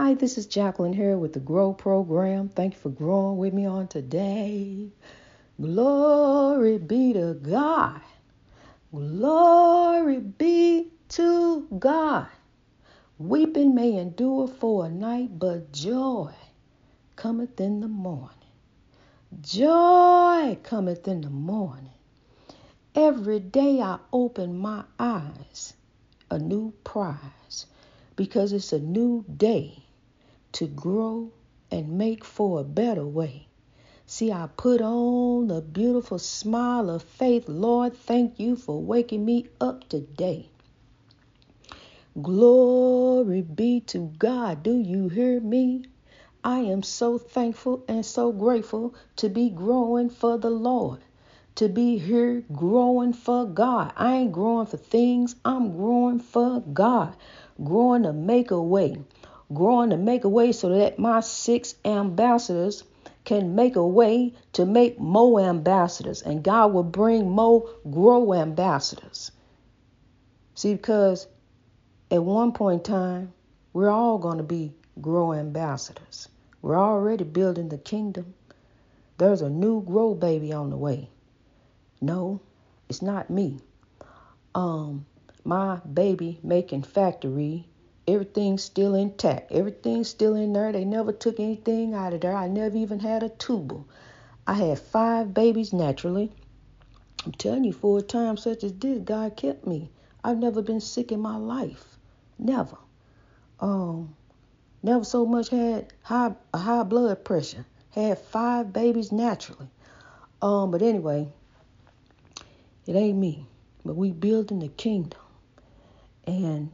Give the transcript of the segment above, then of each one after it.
Hi, this is Jacqueline here with the Grow Program. Thank you for growing with me on today. Glory be to God. Glory be to God. Weeping may endure for a night, but joy cometh in the morning. Joy cometh in the morning. Every day I open my eyes, a new prize, because it's a new day to grow and make for a better way. See, I put on the beautiful smile of faith. Lord, thank you for waking me up today. Glory be to God. Do you hear me? I am so thankful and so grateful to be growing for the Lord, to be here growing for God. I ain't growing for things, I'm growing for God, growing to make a way growing to make a way so that my six ambassadors can make a way to make more ambassadors, and God will bring more grow ambassadors. See, because at one point in time, we're all going to be grow ambassadors. We're already building the kingdom. There's a new grow baby on the way. No, it's not me. Um, my baby making factory Everything's still intact. Everything's still in there. They never took anything out of there. I never even had a tubal. I had five babies naturally. I'm telling you, for a time such as this, God kept me. I've never been sick in my life. Never. Um, never so much had high high blood pressure. Had five babies naturally. Um, but anyway, it ain't me. But we building the kingdom. And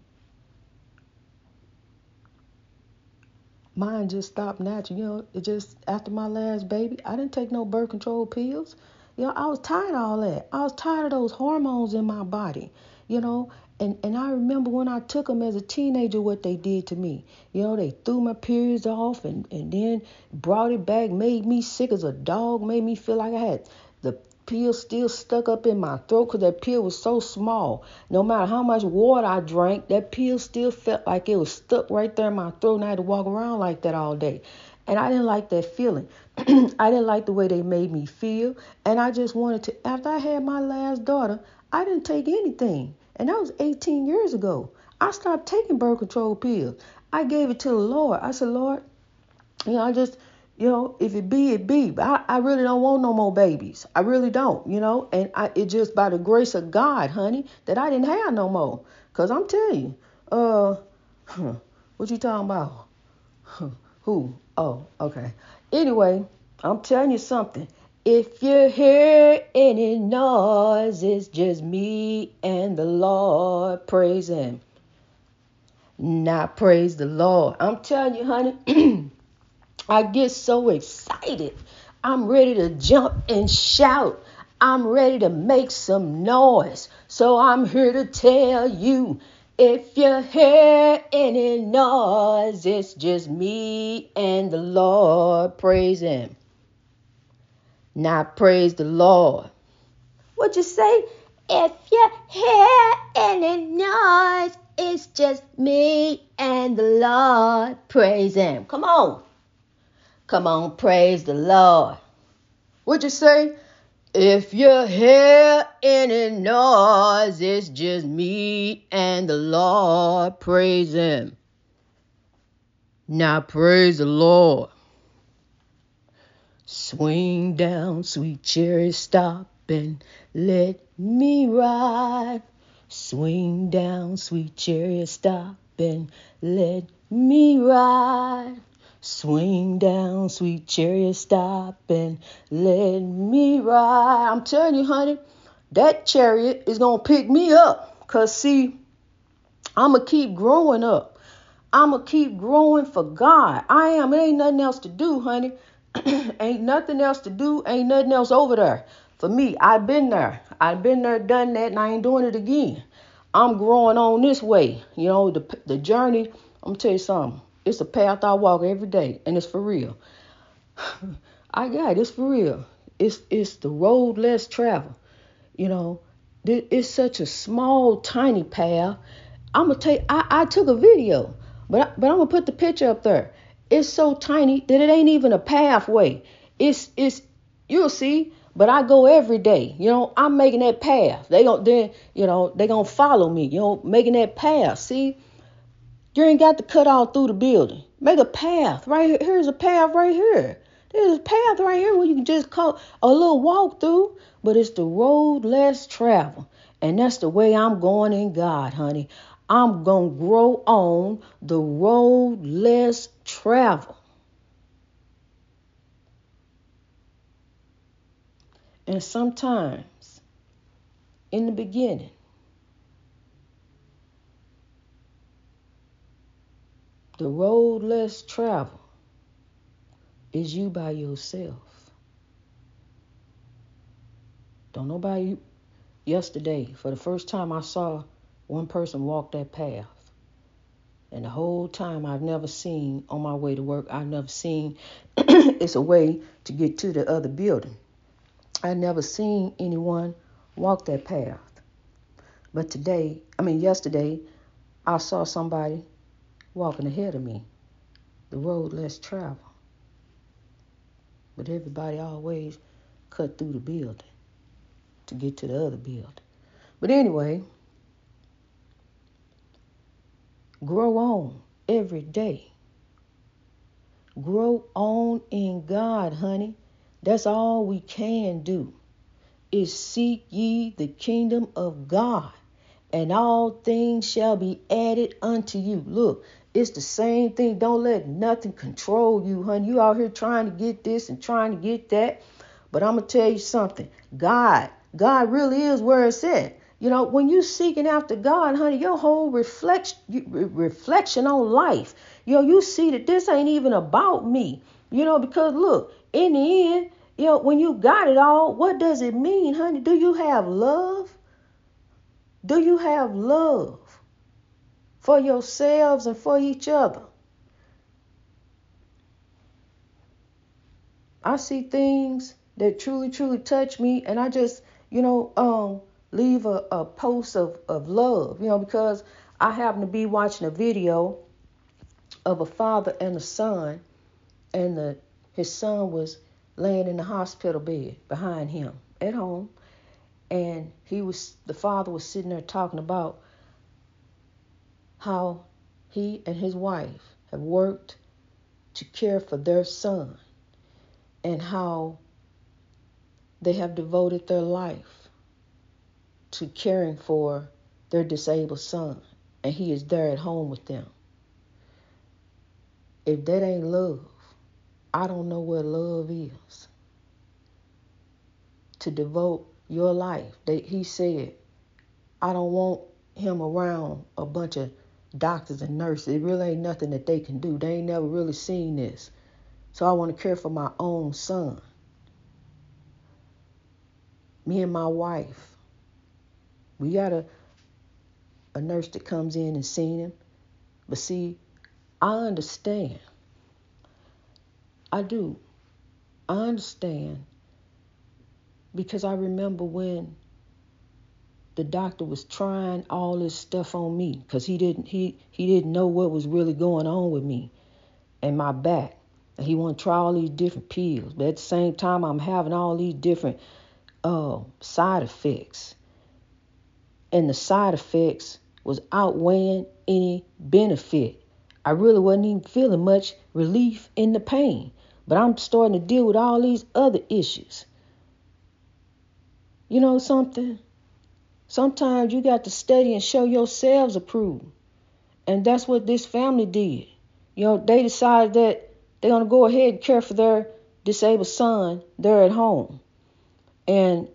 mine just stopped natural. You know, it just after my last baby, I didn't take no birth control pills. You know, I was tired of all that. I was tired of those hormones in my body. You know, and and I remember when I took them as a teenager, what they did to me. You know, they threw my periods off and and then brought it back, made me sick as a dog, made me feel like I had the pill still stuck up in my throat because that pill was so small. No matter how much water I drank, that pill still felt like it was stuck right there in my throat, and I had to walk around like that all day. And I didn't like that feeling. I didn't like the way they made me feel. And I just wanted to, after I had my last daughter, I didn't take anything. And that was 18 years ago. I stopped taking birth control pills. I gave it to the Lord. I said, Lord, you know, I just, you know, if it be, it be. But I, I really don't want no more babies. I really don't, you know. And I, it just by the grace of God, honey, that I didn't have no more. Cause I'm telling you, uh, what you talking about? Who? Oh, okay. Anyway, I'm telling you something. If you hear any noise, it's just me and the Lord. praising. Not praise the Lord. I'm telling you, honey. I get so excited. I'm ready to jump and shout. I'm ready to make some noise. So I'm here to tell you if you hear any noise, it's just me and the Lord. Praise Him. Now praise the Lord. What you say? If you hear any noise, it's just me and the Lord. Praise Him. Come on. Come on, praise the Lord. What'd you say? If you hear any noise, it's just me and the Lord. Praise Him. Now praise the Lord. Swing down, sweet chariot, stop and let me ride. Swing down, sweet chariot, stop and let me ride. Swing down, sweet chariot, stop and let me ride. I'm telling you, honey, that chariot is going to pick me up. Because, see, I'm going to keep growing up. I'm going to keep growing for God. I am. It ain't nothing else to do, honey. ain't nothing else to do. Ain't nothing else over there. For me, I've been there. I've been there, done that, and I ain't doing it again. I'm growing on this way. You know, the, the journey, I'm going to tell you something. It's a path I walk every day, and it's for real. I got it. It's for real. It's it's the road less traveled. You know, it's such a small, tiny path. I'm gonna take. I, I took a video But I, but I'm gonna put the picture up there. It's so tiny that it ain't even a pathway. It's it's you'll see. But I go every day. You know, I'm making that path. They gon' then you know they gonna follow me. You know, making that path. See, you ain't got to cut all through the building. Make a path right here. Here's a path right here. There's a path right here where you can just call a little walk through, but it's the road less travel. And that's the way I'm going in God, honey. I'm going to grow on the road less travel. And sometimes in the beginning, the road less travel is you by yourself. Don't nobody yesterday, for the first time I saw one person walk that path. And the whole time I've never seen on my way to work, I've never seen it's a way to get to the other building. I never seen anyone walk that path. But today, I mean yesterday, I saw somebody walking ahead of me. The road less traveled. But everybody always cut through the building to get to the other building. But anyway, grow on every day. Grow on in God, honey. That's all we can do. Is seek ye the kingdom of God, and all things shall be added unto you. Look, it's the same thing. Don't let nothing control you, honey. You out here trying to get this and trying to get that. But I'm gonna tell you something. God, God really is where it's at. You know, when you seeking after God, honey, your whole reflection reflection on life, you know, you see that this ain't even about me. You know, because look, in the end, you know, when you got it all, what does it mean, honey? Do you have love? Do you have love? For yourselves and for each other. I see things that truly, truly touch me, and I just, you know, um, leave a, a post of, of love, you know, because I happen to be watching a video of a father and a son, and the his son was laying in the hospital bed behind him at home, and he was the father was sitting there talking about how he and his wife have worked to care for their son and how they have devoted their life to caring for their disabled son and he is there at home with them. If that ain't love, I don't know what love is. To devote your life. He said, I don't want him around a bunch of doctors and nurses. It really ain't nothing that they can do. They ain't never really seen this. So I want to care for my own son. Me and my wife. We got a a nurse that comes in and seen him. But see, I understand. I do. I understand because I remember when the doctor was trying all this stuff on me because he didn't he he didn't know what was really going on with me and my back. And he wanted to try all these different pills, but at the same time I'm having all these different uh, side effects. And the side effects was outweighing any benefit. I really wasn't even feeling much relief in the pain, but I'm starting to deal with all these other issues. You know something? Sometimes you got to study and show yourselves approved. And that's what this family did. You know, they decided that they're going to go ahead and care for their disabled son there at home. And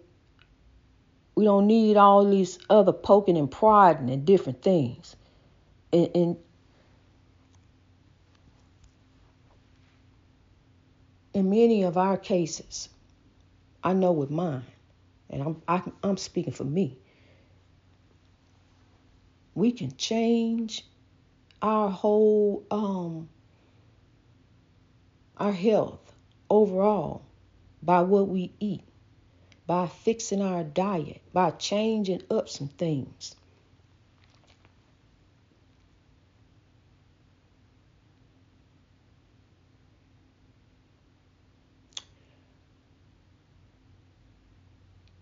we don't need all these other poking and prodding and different things. And, and in many of our cases, I know with mine, and I'm I, am i am speaking for me we can change our whole um our health overall by what we eat, by fixing our diet, by changing up some things.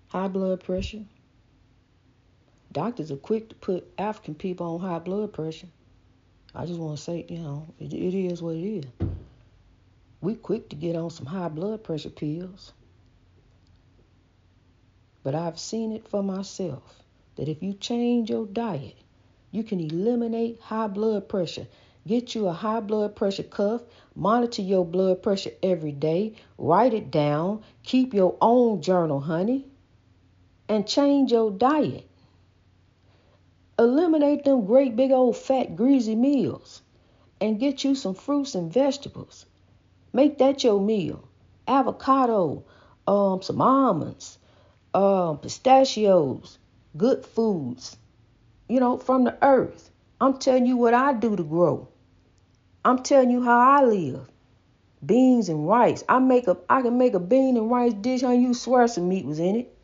High blood pressure, Doctors are quick to put African people on high blood pressure. I just want to say, you know, it, it is what it is. We quick to get on some high blood pressure pills. But I've seen it for myself that if you change your diet, you can eliminate high blood pressure. Get you a high blood pressure cuff, monitor your blood pressure every day, write it down, keep your own journal, honey, and change your diet. Eliminate them great big old fat greasy meals and get you some fruits and vegetables. Make that your meal. Avocado, um, some almonds, um, pistachios, good foods, you know, from the earth. I'm telling you what I do to grow. I'm telling you how I live. Beans and rice. I make a I can make a bean and rice dish on you swear some meat was in it.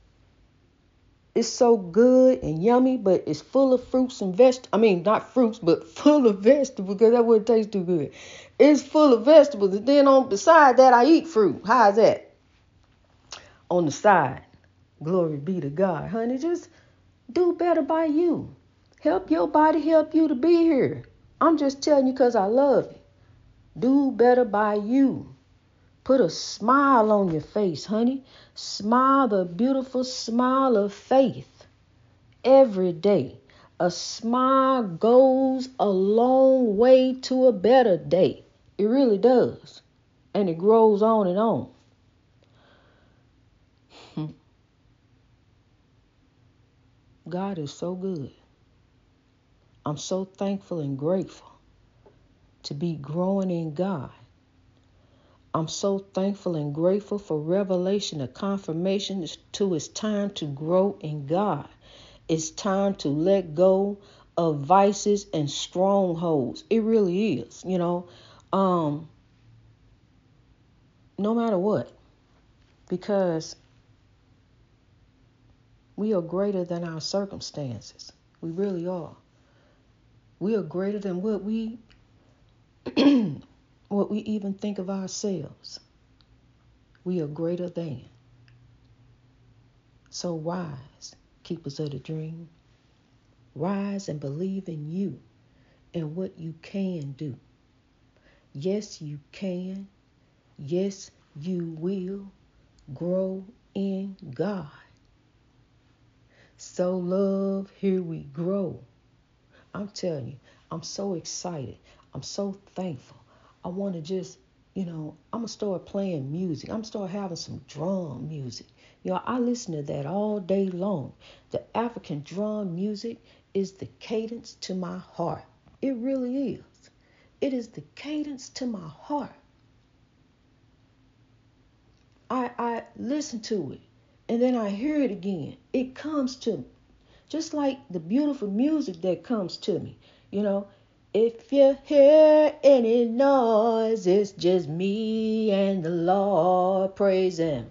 It's so good and yummy, but it's full of fruits and vegetables. I mean, not fruits, but full of vegetables because that wouldn't taste too good. It's full of vegetables. And then on beside that, I eat fruit. How's that? On the side. Glory be to God. Honey, just do better by you. Help your body help you to be here. I'm just telling you because I love you. Do better by you. Put a smile on your face, honey. Smile the beautiful smile of faith every day. A smile goes a long way to a better day. It really does. And it grows on and on. God is so good. I'm so thankful and grateful to be growing in God. I'm so thankful and grateful for revelation and confirmation to it's time to grow in God. It's time to let go of vices and strongholds. It really is, you know. Um no matter what. Because we are greater than our circumstances. We really are. We are greater than what we what we even think of ourselves. We are greater than. So wise, keepers of the dream. Rise and believe in you and what you can do. Yes, you can. Yes, you will grow in God. So, love, here we grow. I'm telling you, I'm so excited. I'm so thankful. I want to just, you know, I'm going to start playing music. I'm going to start having some drum music. You know, I listen to that all day long. The African drum music is the cadence to my heart. It really is. It is the cadence to my heart. I, I listen to it and then I hear it again. It comes to me. Just like the beautiful music that comes to me. You know, if you hear any noise, it's just me and the Lord. Praise Him.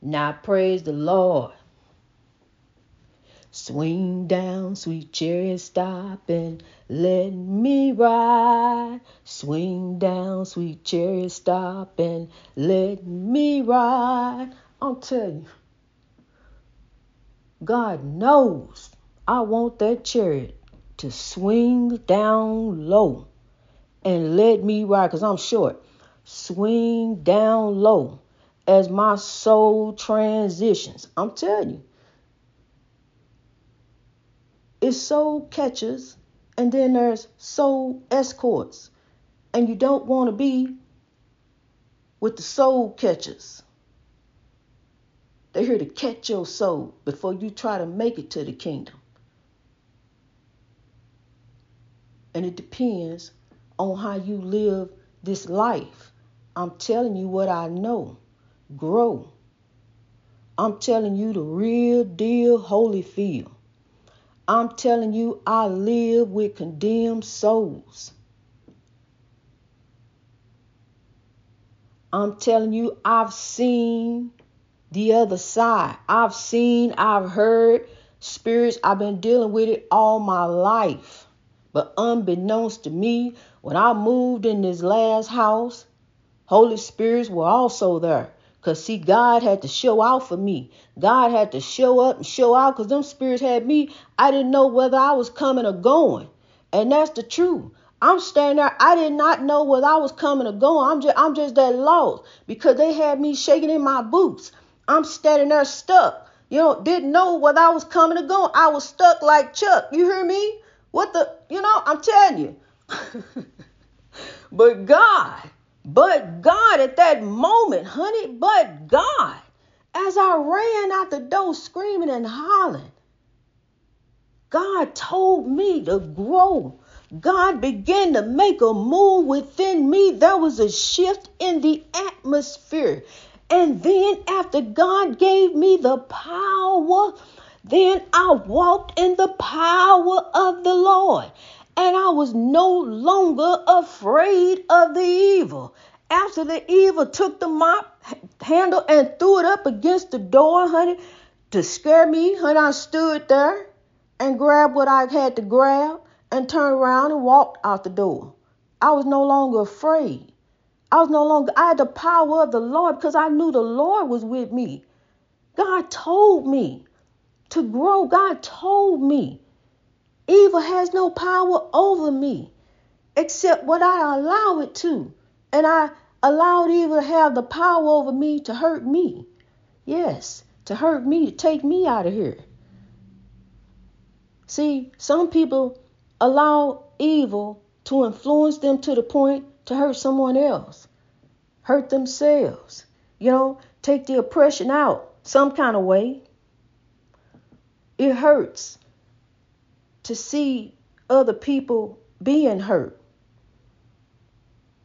Now praise the Lord. Swing down, sweet chariot, stop and let me ride. Swing down, sweet chariot, stop and let me ride. I'm telling you, God knows I want that chariot to swing down low and let me ride because I'm short. Swing down low as my soul transitions. I'm telling you. It's soul catchers and then there's soul escorts. And you don't want to be with the soul catchers. They're here to catch your soul before you try to make it to the kingdom. And it depends on how you live this life. I'm telling you what I know. Grow. I'm telling you the real deal Holyfield. I'm telling you I live with condemned souls. I'm telling you I've seen the other side. I've seen, I've heard spirits, I've been dealing with it all my life. But unbeknownst to me, when I moved in this last house, Holy Spirits were also there. Because, see, God had to show out for me. God had to show up and show out because them spirits had me. I didn't know whether I was coming or going. And that's the truth. I'm standing there. I did not know whether I was coming or going. I'm just I'm just that lost because they had me shaking in my boots. I'm standing there stuck. You know, didn't know whether I was coming or going. I was stuck like Chuck. You hear me? What the you know, I'm telling you. but God, but God at that moment, honey, but God, as I ran out the door screaming and hollering, God told me to grow. God began to make a move within me. There was a shift in the atmosphere. And then, after God gave me the power, then I walked in the power of the Lord and I was no longer afraid of the evil. After the evil took the mop handle and threw it up against the door, honey, to scare me, honey, I stood there and grabbed what I had to grab and turned around and walked out the door. I was no longer afraid. I was no longer, I had the power of the Lord because I knew the Lord was with me. God told me to grow. God told me Evil has no power over me except what I allow it to. And I allowed evil to have the power over me to hurt me. Yes, to hurt me, to take me out of here. See, some people allow evil to influence them to the point to hurt someone else, hurt themselves, you know, take the oppression out some kind of way. It hurts to see other people being hurt.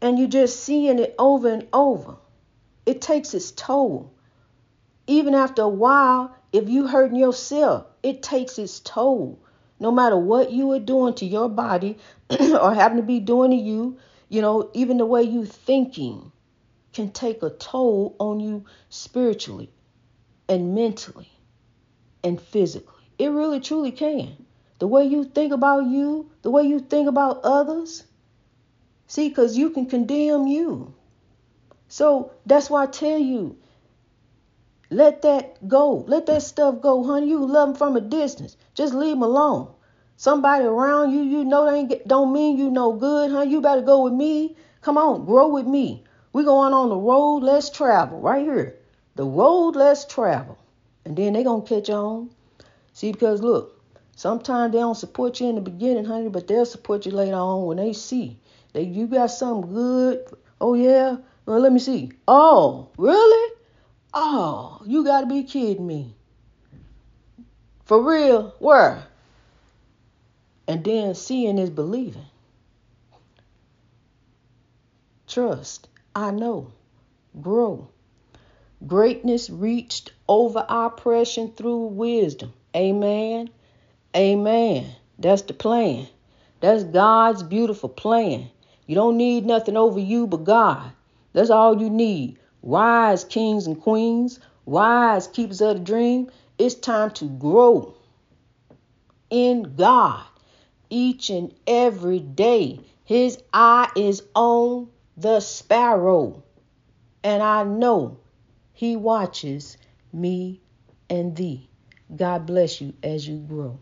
And you're just seeing it over and over. It takes its toll. Even after a while, if you hurting yourself, it takes its toll. No matter what you are doing to your body or happen to be doing to you, you know, even the way you thinking can take a toll on you spiritually and mentally and physically. It really truly can the way you think about you, the way you think about others. See, because you can condemn you. So that's why I tell you, let that go. Let that stuff go, honey. You love them from a distance. Just leave them alone. Somebody around you, you know they ain't don't mean you no good, huh? You better go with me. Come on, grow with me. We going on the road less travel right here. The road less travel. And then they gonna catch on. See, because look, Sometimes they don't support you in the beginning, honey, but they'll support you later on when they see that you got something good. Oh yeah, well let me see. Oh really? Oh, you gotta be kidding me. For real? Where? And then seeing is believing. Trust. I know. Grow. Greatness reached over oppression through wisdom. Amen. Amen. That's the plan. That's God's beautiful plan. You don't need nothing over you but God. That's all you need. Rise, kings and queens. Rise, keepers of the dream. It's time to grow in God each and every day. His eye is on the sparrow. And I know he watches me and thee. God bless you as you grow.